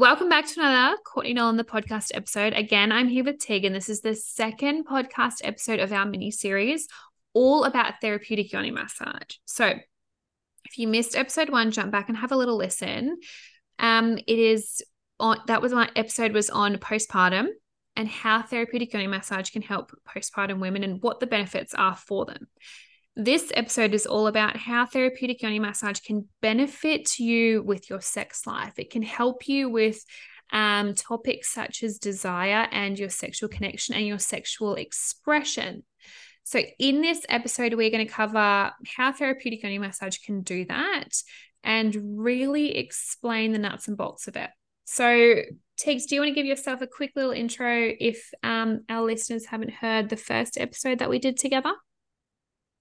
Welcome back to another Courtney Nolan the podcast episode. Again, I'm here with Tig, and this is the second podcast episode of our mini series, all about therapeutic yoni massage. So, if you missed episode one, jump back and have a little listen. Um, it is on that was my episode was on postpartum and how therapeutic yoni massage can help postpartum women and what the benefits are for them. This episode is all about how therapeutic yoni massage can benefit you with your sex life. It can help you with um, topics such as desire and your sexual connection and your sexual expression. So, in this episode, we're going to cover how therapeutic yoni massage can do that and really explain the nuts and bolts of it. So, Tegs, do you want to give yourself a quick little intro if um, our listeners haven't heard the first episode that we did together?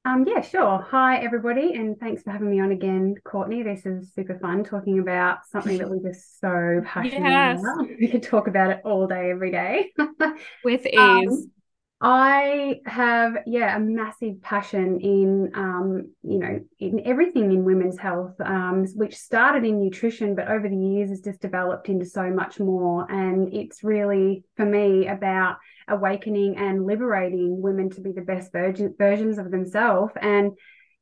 Um, yeah, sure. Hi, everybody, and thanks for having me on again, Courtney. This is super fun talking about something that we're just so passionate yes. about. We could talk about it all day, every day. With um, ease. Um, I have, yeah, a massive passion in, um, you know, in everything in women's health, um, which started in nutrition, but over the years has just developed into so much more. And it's really, for me, about awakening and liberating women to be the best virgin, versions of themselves. And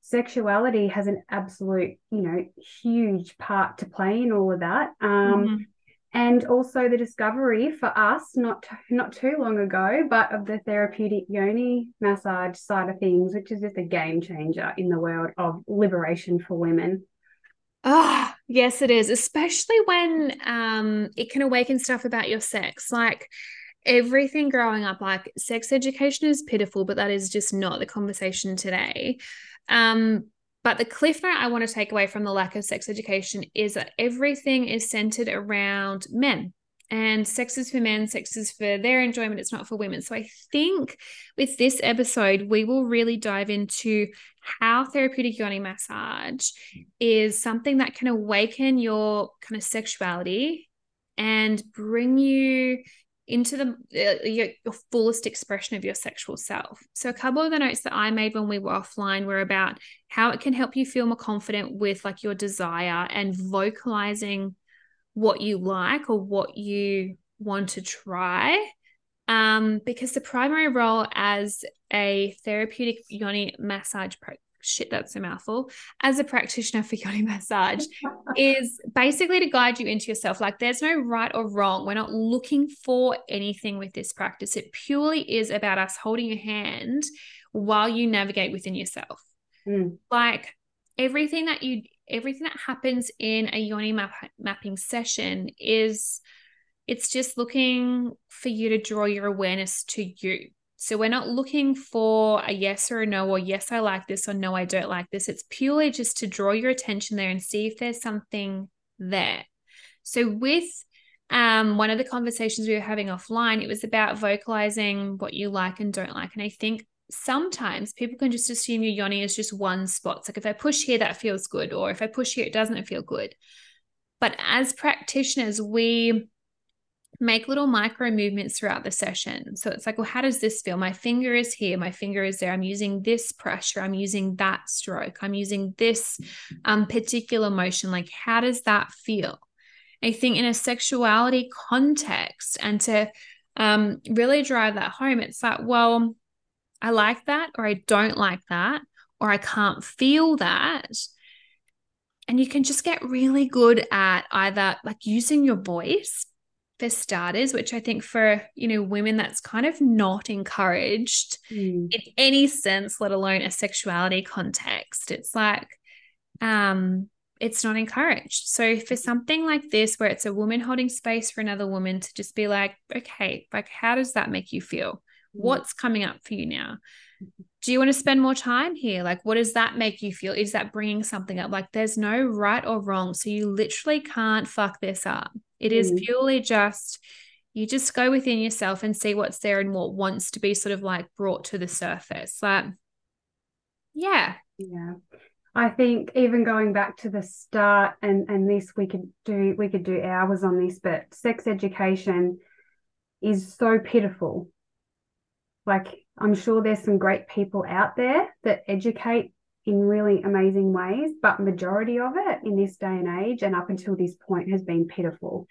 sexuality has an absolute, you know, huge part to play in all of that. Um, mm-hmm and also the discovery for us not not too long ago but of the therapeutic yoni massage side of things which is just a game changer in the world of liberation for women ah oh, yes it is especially when um it can awaken stuff about your sex like everything growing up like sex education is pitiful but that is just not the conversation today um but the cliff note I want to take away from the lack of sex education is that everything is centered around men and sex is for men, sex is for their enjoyment, it's not for women. So I think with this episode, we will really dive into how therapeutic yoni massage is something that can awaken your kind of sexuality and bring you into the uh, your, your, fullest expression of your sexual self. So a couple of the notes that I made when we were offline were about how it can help you feel more confident with like your desire and vocalizing what you like or what you want to try. Um, because the primary role as a therapeutic yoni massage shit, that's a mouthful, as a practitioner for yoni massage is basically to guide you into yourself. Like there's no right or wrong. We're not looking for anything with this practice. It purely is about us holding your hand while you navigate within yourself. Mm. Like everything that you, everything that happens in a yoni map, mapping session is it's just looking for you to draw your awareness to you so we're not looking for a yes or a no, or yes, I like this, or no, I don't like this. It's purely just to draw your attention there and see if there's something there. So with um, one of the conversations we were having offline, it was about vocalizing what you like and don't like. And I think sometimes people can just assume your yoni is just one spot. It's like if I push here, that feels good, or if I push here, it doesn't feel good. But as practitioners, we make little micro movements throughout the session. So it's like, well, how does this feel? My finger is here, my finger is there. I'm using this pressure, I'm using that stroke, I'm using this um, particular motion. Like, how does that feel? I think in a sexuality context and to um, really drive that home, it's like, well, I like that, or I don't like that, or I can't feel that. And you can just get really good at either like using your voice for starters, which I think for, you know, women that's kind of not encouraged mm. in any sense, let alone a sexuality context. It's like um it's not encouraged. So for something like this where it's a woman holding space for another woman to just be like, okay, like how does that make you feel? Mm. What's coming up for you now? Do you want to spend more time here? Like, what does that make you feel? Is that bringing something up? Like, there's no right or wrong. So, you literally can't fuck this up. It is mm. purely just you just go within yourself and see what's there and what wants to be sort of like brought to the surface. Like, yeah. Yeah. I think even going back to the start and and this we could do we could do hours on this, but sex education is so pitiful. Like I'm sure there's some great people out there that educate in really amazing ways, but majority of it in this day and age and up until this point has been pitiful.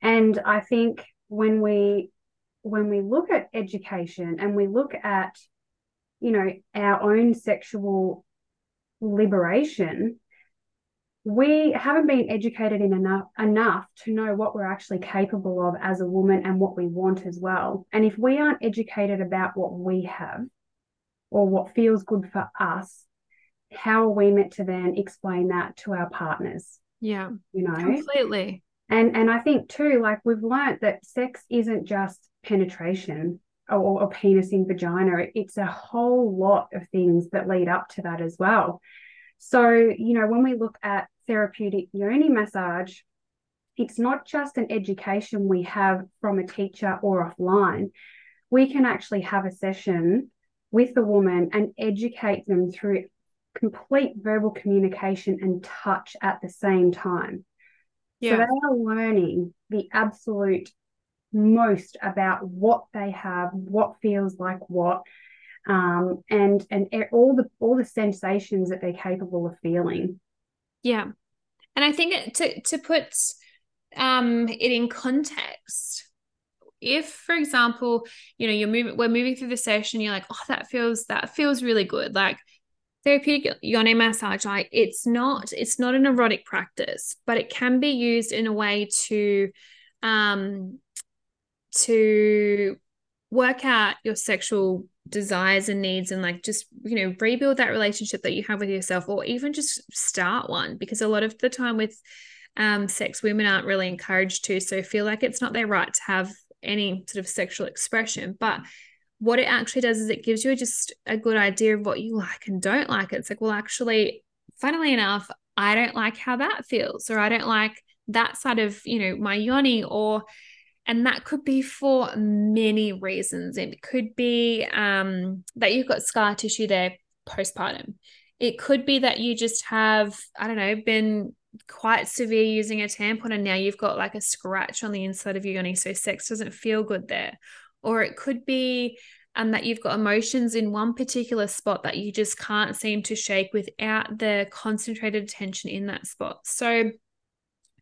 And I think when we when we look at education and we look at you know our own sexual liberation we haven't been educated in enough enough to know what we're actually capable of as a woman and what we want as well. And if we aren't educated about what we have or what feels good for us, how are we meant to then explain that to our partners? Yeah. You know. Completely. And and I think too, like we've learned that sex isn't just penetration or, or penis in vagina. It's a whole lot of things that lead up to that as well. So, you know, when we look at therapeutic yoni massage, it's not just an education we have from a teacher or offline. We can actually have a session with the woman and educate them through complete verbal communication and touch at the same time. Yeah. So they are learning the absolute most about what they have, what feels like what, um, and and all the all the sensations that they're capable of feeling. Yeah. And I think to to put um it in context, if for example, you know, you're moving we're moving through the session, you're like, oh, that feels that feels really good. Like therapeutic yoni massage, like it's not, it's not an erotic practice, but it can be used in a way to um to work out your sexual desires and needs and like just you know rebuild that relationship that you have with yourself or even just start one because a lot of the time with um, sex women aren't really encouraged to so feel like it's not their right to have any sort of sexual expression. But what it actually does is it gives you just a good idea of what you like and don't like it's like well actually funnily enough i don't like how that feels or i don't like that side of you know my yoni or and that could be for many reasons. It could be um, that you've got scar tissue there postpartum. It could be that you just have, I don't know, been quite severe using a tampon and now you've got like a scratch on the inside of your yoni. So sex doesn't feel good there. Or it could be um, that you've got emotions in one particular spot that you just can't seem to shake without the concentrated attention in that spot. So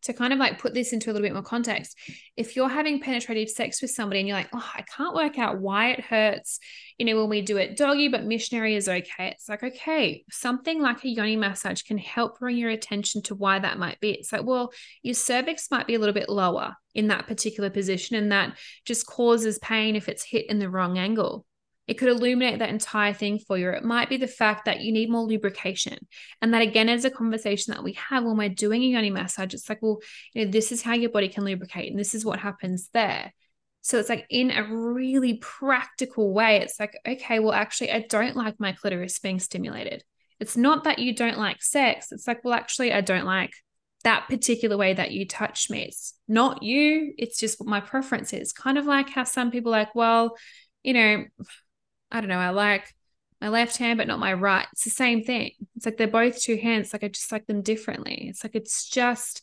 to kind of like put this into a little bit more context, if you're having penetrative sex with somebody and you're like, oh, I can't work out why it hurts, you know, when we do it doggy, but missionary is okay. It's like, okay, something like a yoni massage can help bring your attention to why that might be. It's like, well, your cervix might be a little bit lower in that particular position, and that just causes pain if it's hit in the wrong angle. It could illuminate that entire thing for you. It might be the fact that you need more lubrication. And that again is a conversation that we have when we're doing a yoni massage. It's like, well, you know, this is how your body can lubricate, and this is what happens there. So it's like in a really practical way, it's like, okay, well, actually, I don't like my clitoris being stimulated. It's not that you don't like sex. It's like, well, actually, I don't like that particular way that you touch me. It's not you, it's just what my preference is. Kind of like how some people like, well, you know, I don't know, I like my left hand, but not my right. It's the same thing. It's like they're both two hands. Like I just like them differently. It's like it's just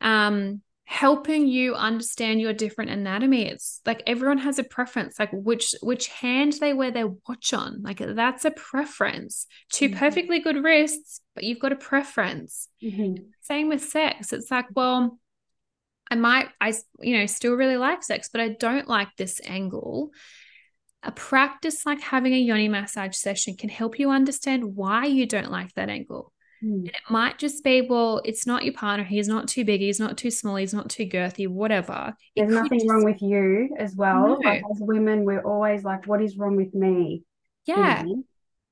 um helping you understand your different anatomy. It's like everyone has a preference, like which which hand they wear their watch on. Like that's a preference. 2 mm-hmm. perfectly good wrists, but you've got a preference. Mm-hmm. Same with sex. It's like, well, I might, I you know, still really like sex, but I don't like this angle a practice like having a yoni massage session can help you understand why you don't like that angle. Mm. And it might just be, well, it's not your partner. He's not too big. He's not too small. He's not too girthy, whatever. There's nothing just... wrong with you as well. No. Like as women, we're always like, what is wrong with me? Yeah. Mm-hmm.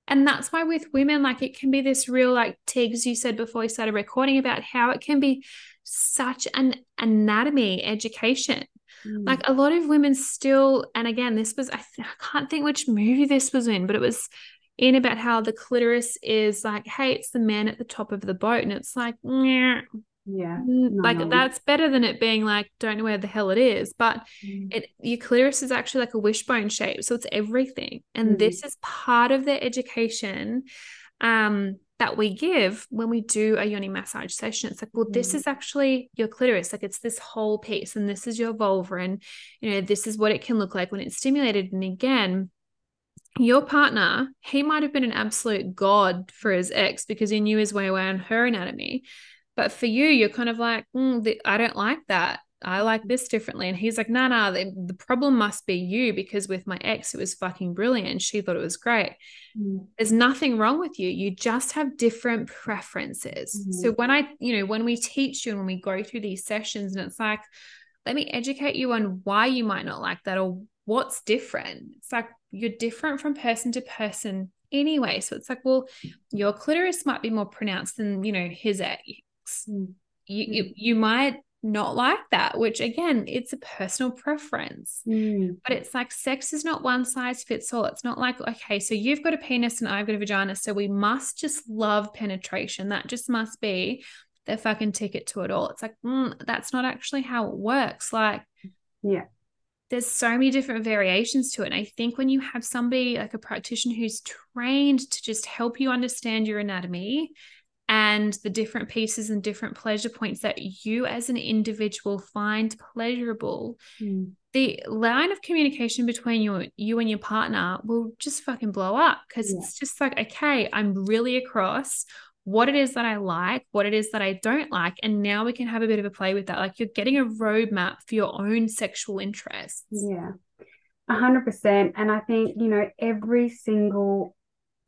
And that's why with women, like it can be this real, like Tiggs, you said before we started recording about how it can be such an anatomy education. Mm. Like a lot of women still, and again, this was, I, th- I can't think which movie this was in, but it was in about how the clitoris is like, hey, it's the man at the top of the boat. And it's like, yeah, no, like no. that's better than it being like, don't know where the hell it is. But mm. it your clitoris is actually like a wishbone shape. So it's everything. And mm. this is part of their education. Um, that we give when we do a yoni massage session. It's like, well, this mm. is actually your clitoris. Like it's this whole piece, and this is your vulva, and you know, this is what it can look like when it's stimulated. And again, your partner, he might have been an absolute god for his ex because he knew his way around her anatomy. But for you, you're kind of like, mm, I don't like that. I like this differently. And he's like, no, nah, no, nah, the, the, problem must be you because with my ex, it was fucking brilliant. She thought it was great. Mm. There's nothing wrong with you. You just have different preferences. Mm. So when I, you know, when we teach you and when we go through these sessions and it's like, let me educate you on why you might not like that or what's different. It's like you're different from person to person anyway. So it's like, well, your clitoris might be more pronounced than, you know, his ex. Mm. You, you mm. you might not like that, which again, it's a personal preference. Mm. But it's like sex is not one size fits all. It's not like, okay, so you've got a penis and I've got a vagina. So we must just love penetration. That just must be the fucking ticket to it all. It's like, mm, that's not actually how it works. Like, yeah. There's so many different variations to it. And I think when you have somebody like a practitioner who's trained to just help you understand your anatomy and the different pieces and different pleasure points that you as an individual find pleasurable mm. the line of communication between you you and your partner will just fucking blow up because yeah. it's just like okay i'm really across what it is that I like, what it is that I don't like. And now we can have a bit of a play with that. Like you're getting a roadmap for your own sexual interests. Yeah, a hundred percent. And I think, you know, every single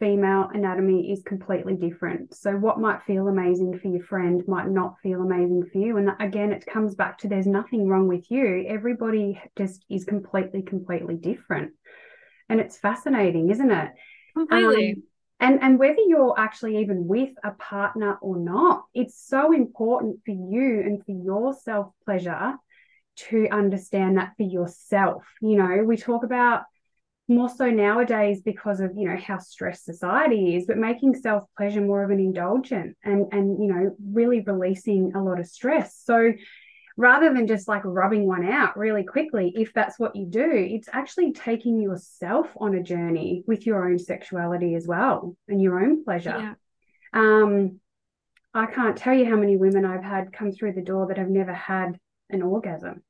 female anatomy is completely different. So what might feel amazing for your friend might not feel amazing for you. And again, it comes back to there's nothing wrong with you. Everybody just is completely, completely different. And it's fascinating, isn't it? Completely. Um, and and whether you're actually even with a partner or not, it's so important for you and for your self pleasure to understand that for yourself. You know, we talk about more so nowadays because of you know how stressed society is but making self pleasure more of an indulgent and and you know really releasing a lot of stress. So rather than just like rubbing one out really quickly if that's what you do it's actually taking yourself on a journey with your own sexuality as well and your own pleasure. Yeah. um i can't tell you how many women i've had come through the door that have never had an orgasm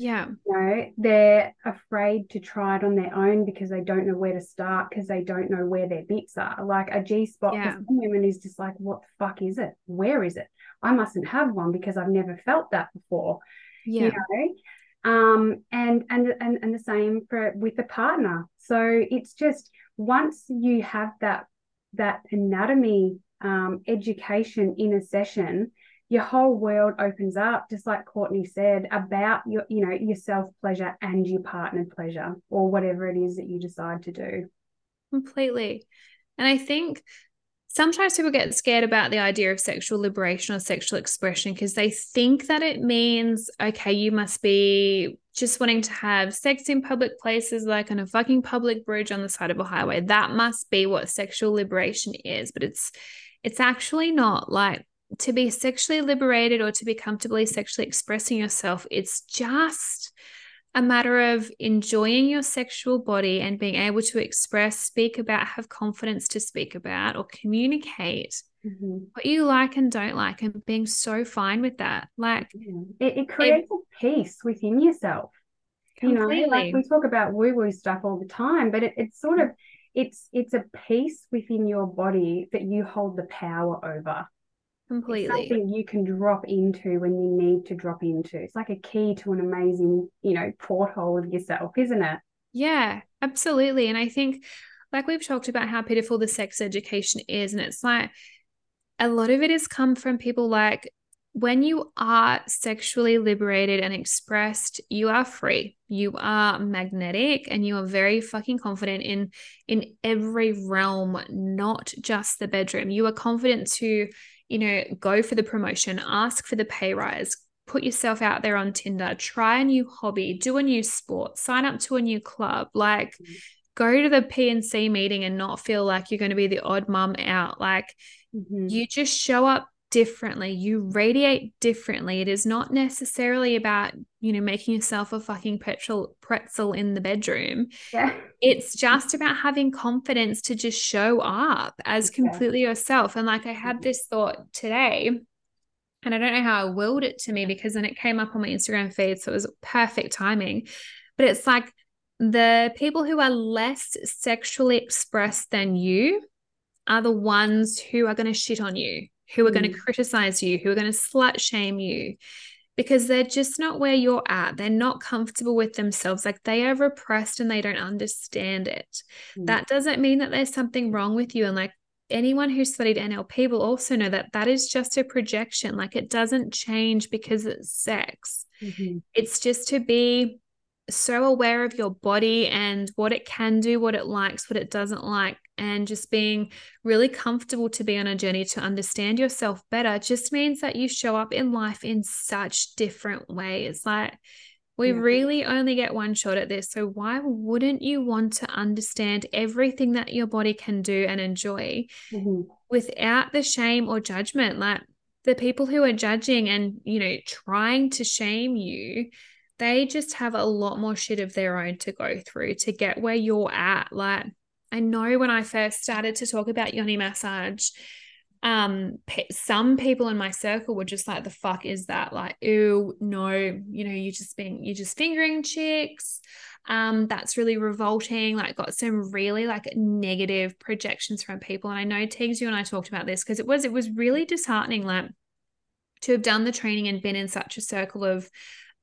yeah. You know, they're afraid to try it on their own because they don't know where to start because they don't know where their bits are. Like a G spot yeah. for some women is just like, what the fuck is it? Where is it? I mustn't have one because I've never felt that before. Yeah. You know? Um, and and and and the same for with a partner. So it's just once you have that that anatomy um, education in a session, your whole world opens up, just like Courtney said, about your, you know, your self pleasure and your partner pleasure, or whatever it is that you decide to do. Completely. And I think sometimes people get scared about the idea of sexual liberation or sexual expression because they think that it means, okay, you must be just wanting to have sex in public places like on a fucking public bridge on the side of a highway. That must be what sexual liberation is. But it's it's actually not like to be sexually liberated or to be comfortably sexually expressing yourself, it's just a matter of enjoying your sexual body and being able to express, speak about, have confidence to speak about, or communicate mm-hmm. what you like and don't like, and being so fine with that. Like it, it creates it, a peace within yourself. Completely. You know, like we talk about woo woo stuff all the time, but it, it's sort of it's it's a peace within your body that you hold the power over completely. it's something you can drop into when you need to drop into. It's like a key to an amazing you know porthole of yourself isn't it? Yeah absolutely. And i think like we've talked about how pitiful the sex education is and it's like a lot of it has come from people like when you are sexually liberated and expressed you are free. You are magnetic and you are very fucking confident in in every realm not just the bedroom. You are confident to you know, go for the promotion, ask for the pay rise, put yourself out there on Tinder, try a new hobby, do a new sport, sign up to a new club, like mm-hmm. go to the P&C meeting and not feel like you're going to be the odd mum out. Like mm-hmm. you just show up differently. You radiate differently. It is not necessarily about, you know, making yourself a fucking petrol pretzel in the bedroom. Yeah. It's just about having confidence to just show up as completely yourself. And like I had mm-hmm. this thought today, and I don't know how I willed it to me because then it came up on my Instagram feed. So it was perfect timing. But it's like the people who are less sexually expressed than you are the ones who are going to shit on you who are mm. going to criticize you, who are going to slut shame you. because they're just not where you're at. They're not comfortable with themselves. Like they are repressed and they don't understand it. Mm. That doesn't mean that there's something wrong with you. And like anyone who studied NLP will also know that that is just a projection. Like it doesn't change because it's sex. Mm-hmm. It's just to be so aware of your body and what it can do, what it likes, what it doesn't like, and just being really comfortable to be on a journey to understand yourself better just means that you show up in life in such different ways. Like, we yeah. really only get one shot at this. So, why wouldn't you want to understand everything that your body can do and enjoy mm-hmm. without the shame or judgment? Like, the people who are judging and, you know, trying to shame you, they just have a lot more shit of their own to go through to get where you're at. Like, I know when I first started to talk about yoni massage, um, some people in my circle were just like, "The fuck is that?" Like, "Ooh, no, you know, you just being, you're just fingering chicks." Um, that's really revolting. Like, got some really like negative projections from people, and I know Teagues, you and I talked about this because it was it was really disheartening. Like to have done the training and been in such a circle of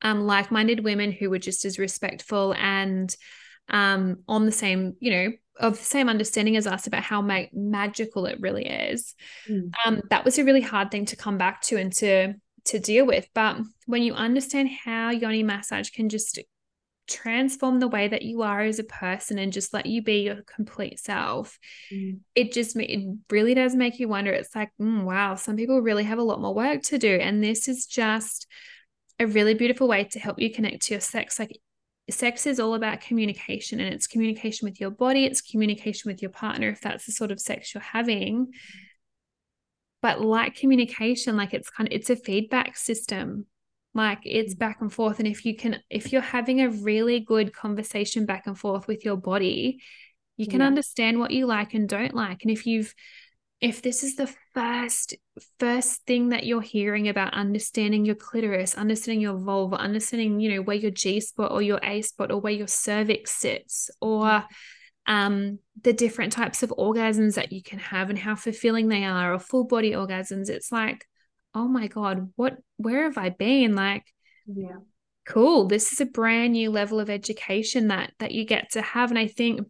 um, like-minded women who were just as respectful and um, on the same, you know, of the same understanding as us about how ma- magical it really is. Mm. Um, that was a really hard thing to come back to and to to deal with. But when you understand how yoni massage can just transform the way that you are as a person and just let you be your complete self mm. it just it really does make you wonder it's like mm, wow some people really have a lot more work to do and this is just a really beautiful way to help you connect to your sex. Like sex is all about communication and it's communication with your body, it's communication with your partner if that's the sort of sex you're having. But like communication, like it's kind of it's a feedback system. Like it's mm. back and forth. And if you can, if you're having a really good conversation back and forth with your body, you can yeah. understand what you like and don't like. And if you've if this is the first first thing that you're hearing about understanding your clitoris understanding your vulva understanding you know where your g spot or your a spot or where your cervix sits or um, the different types of orgasms that you can have and how fulfilling they are or full body orgasms it's like oh my god what where have i been? Like yeah. cool this is a brand new level of education that that you get to have. And i think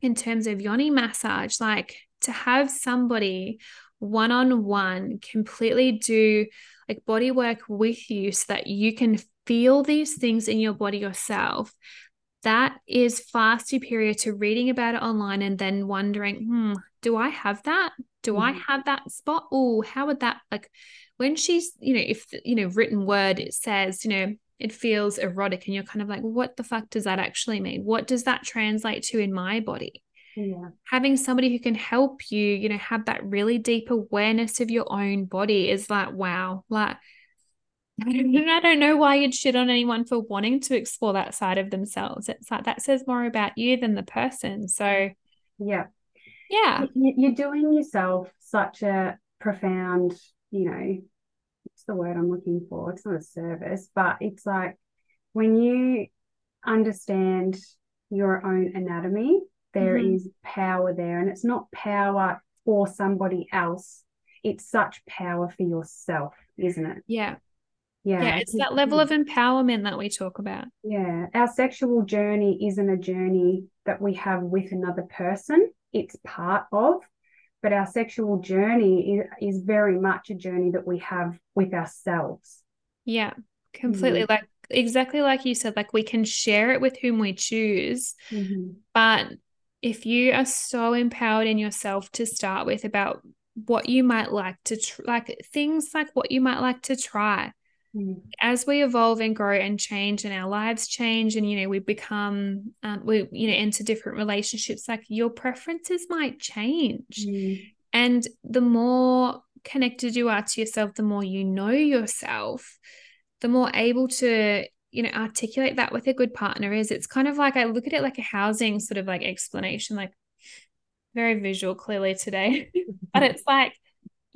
in terms of yoni massage like to have somebody one on one completely do like body work with you so that you can feel these things in your body yourself that is far superior to reading about it online and then wondering hmm do i have that do mm. i mm-hmm. have that spot oh how would that like when she's you know if you know written word it says you know it feels erotic and you're kind of like what the fuck does that actually mean what does that translate to in my body yeah. having somebody who can help you you know have that really deep awareness of your own body is like wow like I don't, I don't know why you'd shit on anyone for wanting to explore that side of themselves. It's like that says more about you than the person. So, yeah, yeah, you're doing yourself such a profound, you know, what's the word I'm looking for? It's not a service, but it's like when you understand your own anatomy there mm-hmm. is power there and it's not power for somebody else. It's such power for yourself isn't it? Yeah. Yeah, yeah it's that level of empowerment that we talk about. Yeah our sexual journey isn't a journey that we have with another person. It's part of but our sexual journey is, is very much a journey that we have with ourselves. Yeah completely. Mm-hmm. like exactly like you said like we can share it with whom we choose mm-hmm. but if you are so empowered in yourself to start with about what you might like to tr- like things like what you might like to try mm. as we evolve and grow and change and our lives change and you know we become um, we you know enter different relationships like your preferences might change mm. and the more connected you are to yourself the more you know yourself the more able to you know articulate that with a good partner is it's kind of like I look at it like a housing sort of like explanation like very visual clearly today but it's like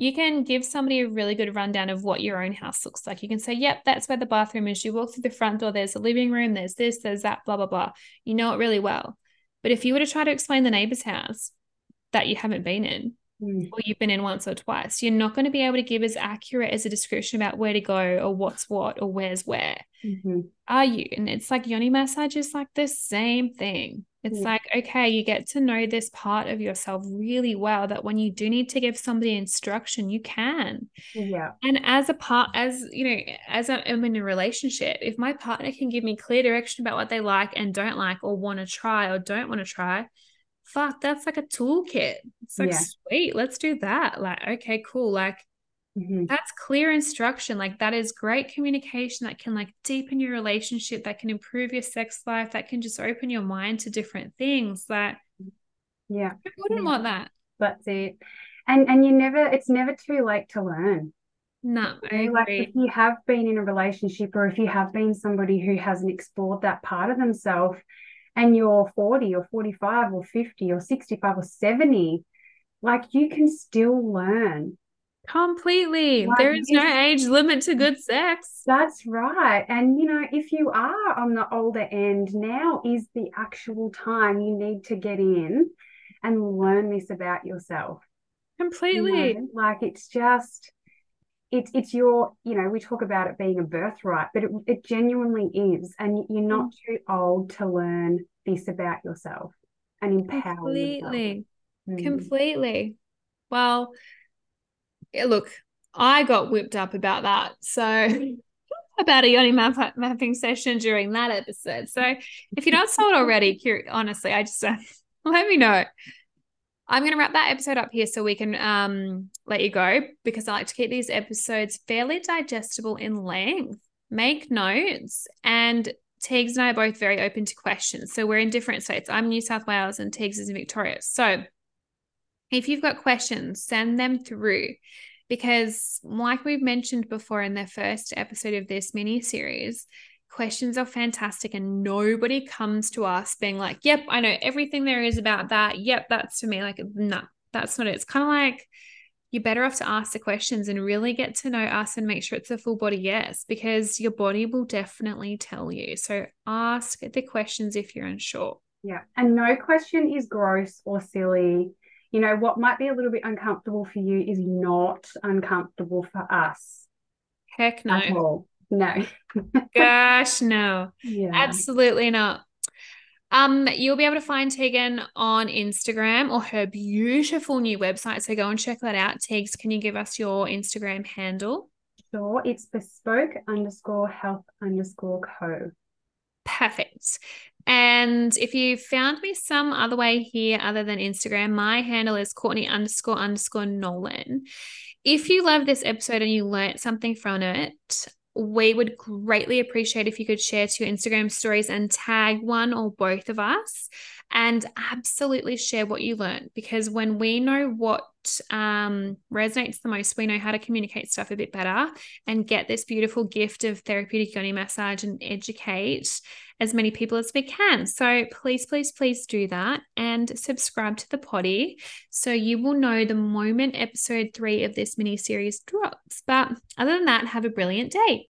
you can give somebody a really good rundown of what your own house looks like. You can say, yep, that's where the bathroom is. You walk through the front door, there's a living room, there's this, there's that, blah, blah, blah. You know it really well. But if you were to try to explain the neighbor's house that you haven't been in, Mm. or you've been in once or twice. You're not going to be able to give as accurate as a description about where to go or what's what or where's where. Mhm. Are you? And it's like yoni massage is like the same thing. It's Yeah. like, okay, you get to know this part of yourself really well that when you do need to give somebody instruction, you can. Yeah. And as a part, as you know, as I'm in a relationship, if my partner can give me clear direction about what they like and don't like, or want to try or don't want to try, fuck, that's like a toolkit. It's like, Yeah. sweet, let's do that. Like, okay, cool. Like, Mhm. that's clear instruction. Like, that is great communication that can like deepen your relationship, that can improve your sex life, that can just open your mind to different things. Like, Yeah. who wouldn't Yeah. want that? That's it. And and you never it's never too late to learn. No, I like if you have been in a relationship or if you have been somebody who hasn't explored that part of themselves and you're 40 or 45 or 50 or 65 or 70, like you can still learn. Completely. Like There is no age limit to good sex. That's right. And you know, if you are on the older end, now is the actual time you need to get in and learn this about yourself. you Completely. know? Like it's just it's it's your, you know, we talk about it being a birthright, but it, it genuinely is. And you're not too old to learn this about yourself and empower yourself. Completely. Mm. Completely. Well, yeah, look, I got whipped up about that. So about a yoni map- mapping session during that episode. So if you're not sold already, honestly, I just let me know. I'm going to wrap that episode up here so we can um, let you go because I like to keep these episodes fairly digestible in length. Make notes and Teagues and I are both very open to questions. So we're in different states. I'm New South Wales and Teagues is in Victoria. So if you've got questions, send them through because, like we've mentioned before in the first episode of this mini series, questions are fantastic and nobody comes to us being like, yep, I know everything there is about that. Yep, that's for me. Like, no, that's not it. It's kind of like you're better off to ask the questions and really get to know us and make sure it's a full body yes, because your body will definitely tell you. So ask the questions if you're unsure. Yeah. And no question is gross or silly. You know, what might be a little bit uncomfortable for you is not uncomfortable for us Heck no. No. Gosh, no. Yeah. Absolutely not. Um, you'll be able to find Tegan on Instagram or her beautiful new website. So go and check that out. Tegs, can you give us your Instagram handle? Sure. It's bespoke underscore health underscore co. Perfect. And if you found me some other way here other than Instagram, my handle is Courtney underscore underscore Nolan. If you love this episode and you learnt something from it, we would greatly appreciate if you could share to your Instagram stories and tag one or both of us and absolutely share what you learned because when we know what um, resonates the most, we know how to communicate stuff a bit better and get this beautiful gift of therapeutic yoni massage and educate as many people as we can. So please, please, please do that and subscribe to the potty so you will know the moment episode three of this mini series drops. But other than that, have a brilliant day.